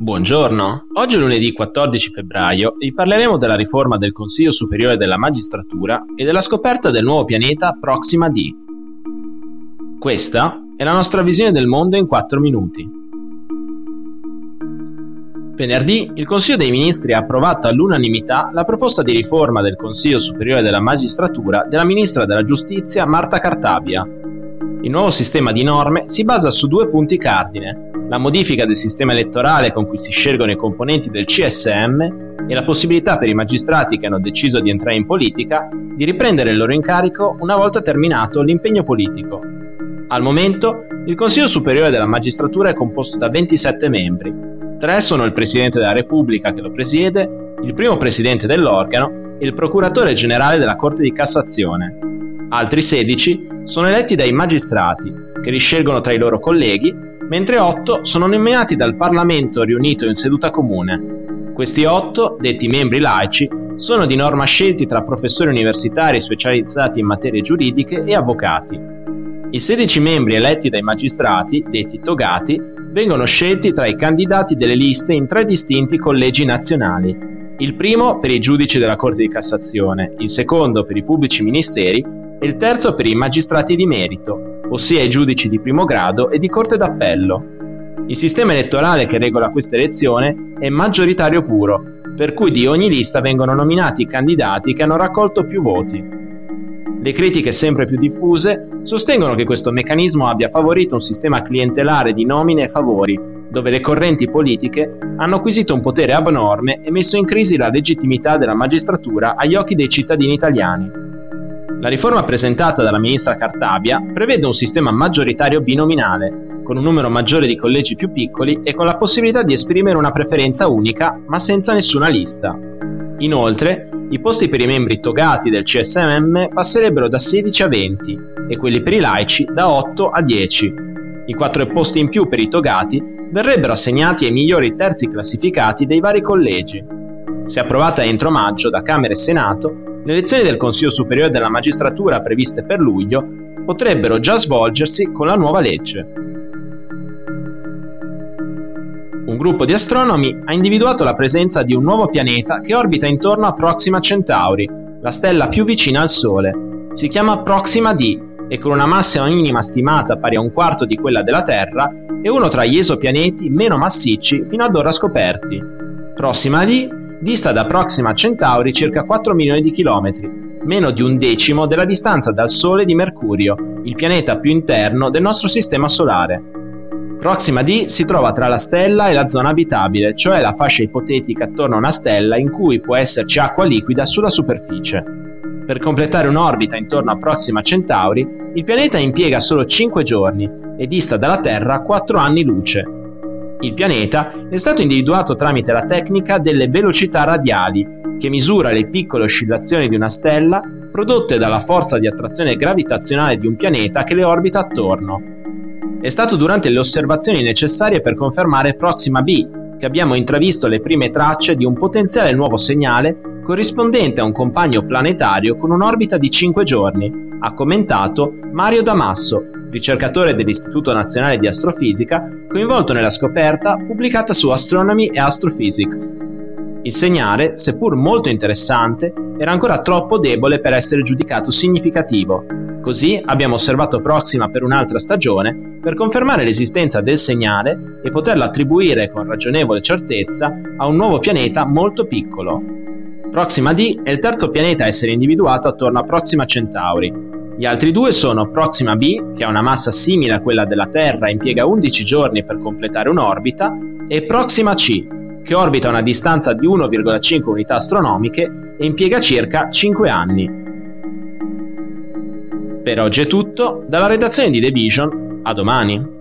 Buongiorno, oggi è lunedì 14 febbraio e parleremo della riforma del Consiglio Superiore della Magistratura e della scoperta del nuovo pianeta Proxima D. Questa è la nostra visione del mondo in 4 minuti. Venerdì il Consiglio dei Ministri ha approvato all'unanimità la proposta di riforma del Consiglio Superiore della Magistratura della Ministra della Giustizia Marta Cartabia. Il nuovo sistema di norme si basa su due punti cardine la modifica del sistema elettorale con cui si scelgono i componenti del CSM e la possibilità per i magistrati che hanno deciso di entrare in politica di riprendere il loro incarico una volta terminato l'impegno politico. Al momento, il Consiglio Superiore della Magistratura è composto da 27 membri. Tre sono il Presidente della Repubblica che lo presiede, il primo Presidente dell'organo e il Procuratore Generale della Corte di Cassazione. Altri 16 sono eletti dai magistrati, che li scelgono tra i loro colleghi mentre otto sono nominati dal Parlamento riunito in seduta comune. Questi otto, detti membri laici, sono di norma scelti tra professori universitari specializzati in materie giuridiche e avvocati. I 16 membri eletti dai magistrati, detti togati, vengono scelti tra i candidati delle liste in tre distinti collegi nazionali. Il primo per i giudici della Corte di Cassazione, il secondo per i pubblici ministeri e il terzo per i magistrati di merito, ossia i giudici di primo grado e di corte d'appello. Il sistema elettorale che regola questa elezione è maggioritario puro, per cui di ogni lista vengono nominati i candidati che hanno raccolto più voti. Le critiche sempre più diffuse sostengono che questo meccanismo abbia favorito un sistema clientelare di nomine e favori, dove le correnti politiche hanno acquisito un potere abnorme e messo in crisi la legittimità della magistratura agli occhi dei cittadini italiani. La riforma presentata dalla ministra Cartabia prevede un sistema maggioritario binominale, con un numero maggiore di collegi più piccoli e con la possibilità di esprimere una preferenza unica, ma senza nessuna lista. Inoltre, i posti per i membri togati del CSM passerebbero da 16 a 20 e quelli per i laici da 8 a 10. I quattro posti in più per i togati verrebbero assegnati ai migliori terzi classificati dei vari collegi. Se approvata entro maggio da Camera e Senato, le elezioni del Consiglio Superiore della Magistratura previste per luglio potrebbero già svolgersi con la nuova legge. Un gruppo di astronomi ha individuato la presenza di un nuovo pianeta che orbita intorno a Proxima Centauri, la stella più vicina al Sole. Si chiama Proxima D e con una massa minima stimata pari a un quarto di quella della Terra è uno tra gli esopianeti meno massicci fino ad ora scoperti. Proxima D dista da Proxima Centauri circa 4 milioni di chilometri, meno di un decimo della distanza dal Sole di Mercurio, il pianeta più interno del nostro sistema solare. Proxima D si trova tra la stella e la zona abitabile, cioè la fascia ipotetica attorno a una stella in cui può esserci acqua liquida sulla superficie. Per completare un'orbita intorno a Proxima Centauri, il pianeta impiega solo 5 giorni e dista dalla Terra 4 anni luce, il pianeta è stato individuato tramite la tecnica delle velocità radiali, che misura le piccole oscillazioni di una stella prodotte dalla forza di attrazione gravitazionale di un pianeta che le orbita attorno. È stato durante le osservazioni necessarie per confermare Proxima b che abbiamo intravisto le prime tracce di un potenziale nuovo segnale corrispondente a un compagno planetario con un'orbita di 5 giorni, ha commentato Mario Damasso, ricercatore dell'Istituto Nazionale di Astrofisica, coinvolto nella scoperta pubblicata su Astronomy e Astrophysics. Il segnale, seppur molto interessante, era ancora troppo debole per essere giudicato significativo. Così abbiamo osservato Proxima per un'altra stagione per confermare l'esistenza del segnale e poterlo attribuire con ragionevole certezza a un nuovo pianeta molto piccolo. Proxima D è il terzo pianeta a essere individuato attorno a Proxima Centauri, gli altri due sono Proxima b, che ha una massa simile a quella della Terra e impiega 11 giorni per completare un'orbita, e Proxima c, che orbita una distanza di 1,5 unità astronomiche e impiega circa 5 anni. Per oggi è tutto, dalla redazione di The Vision, a domani.